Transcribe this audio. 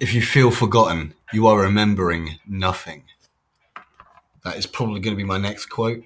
If you feel forgotten, you are remembering nothing. That is probably going to be my next quote.